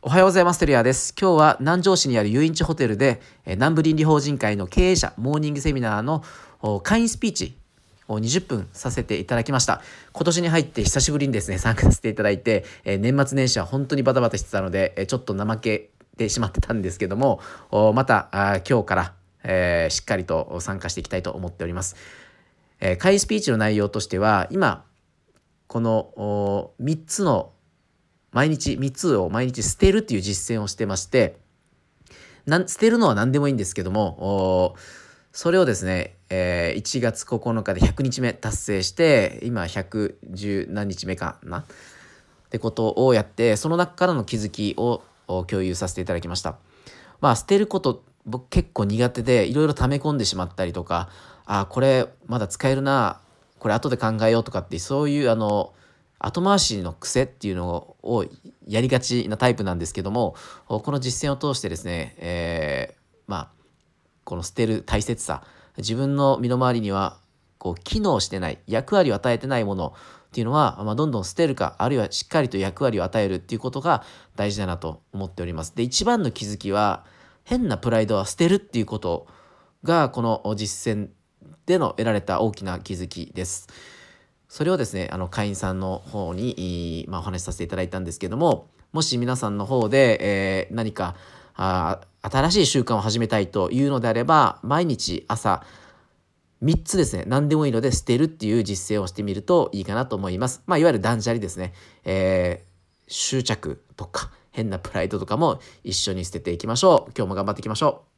おはようございます。テリアです。今日は南城市にある遊園地ホテルで、南部倫理法人会の経営者モーニングセミナーの会員スピーチを20分させていただきました。今年に入って久しぶりにですね、参加させていただいて、年末年始は本当にバタバタしてたので、ちょっと怠けてしまってたんですけども、また今日から、え、しっかりと参加していきたいと思っております。え、会員スピーチの内容としては、今、この3つの毎日3つを毎日捨てるっていう実践をしてましてな捨てるのは何でもいいんですけどもそれをですね、えー、1月9日で100日目達成して今110何日目かな？ってことをやってその中からの気づきを共有させていただきました。まあ捨てること僕結構苦手でいろいろ溜め込んでしまったりとかあこれまだ使えるなこれ後で考えようとかってそういうあの後回しの癖っていうのをやりがちなタイプなんですけどもこの実践を通してですね、えー、まあこの捨てる大切さ自分の身の回りにはこう機能してない役割を与えてないものっていうのは、まあ、どんどん捨てるかあるいはしっかりと役割を与えるっていうことが大事だなと思っております。で一番の気づきは変なプライドは捨てるっていうことがこの実践での得られた大きな気づきです。それをですね、あの会員さんの方に、まあ、お話しさせていただいたんですけども、もし皆さんの方で、えー、何かあ新しい習慣を始めたいというのであれば、毎日朝3つですね、何でもいいので捨てるっていう実践をしてみるといいかなと思います。まあ、いわゆる断捨離ですね。えー、執着とか変なプライドとかも一緒に捨てていきましょう。今日も頑張っていきましょう。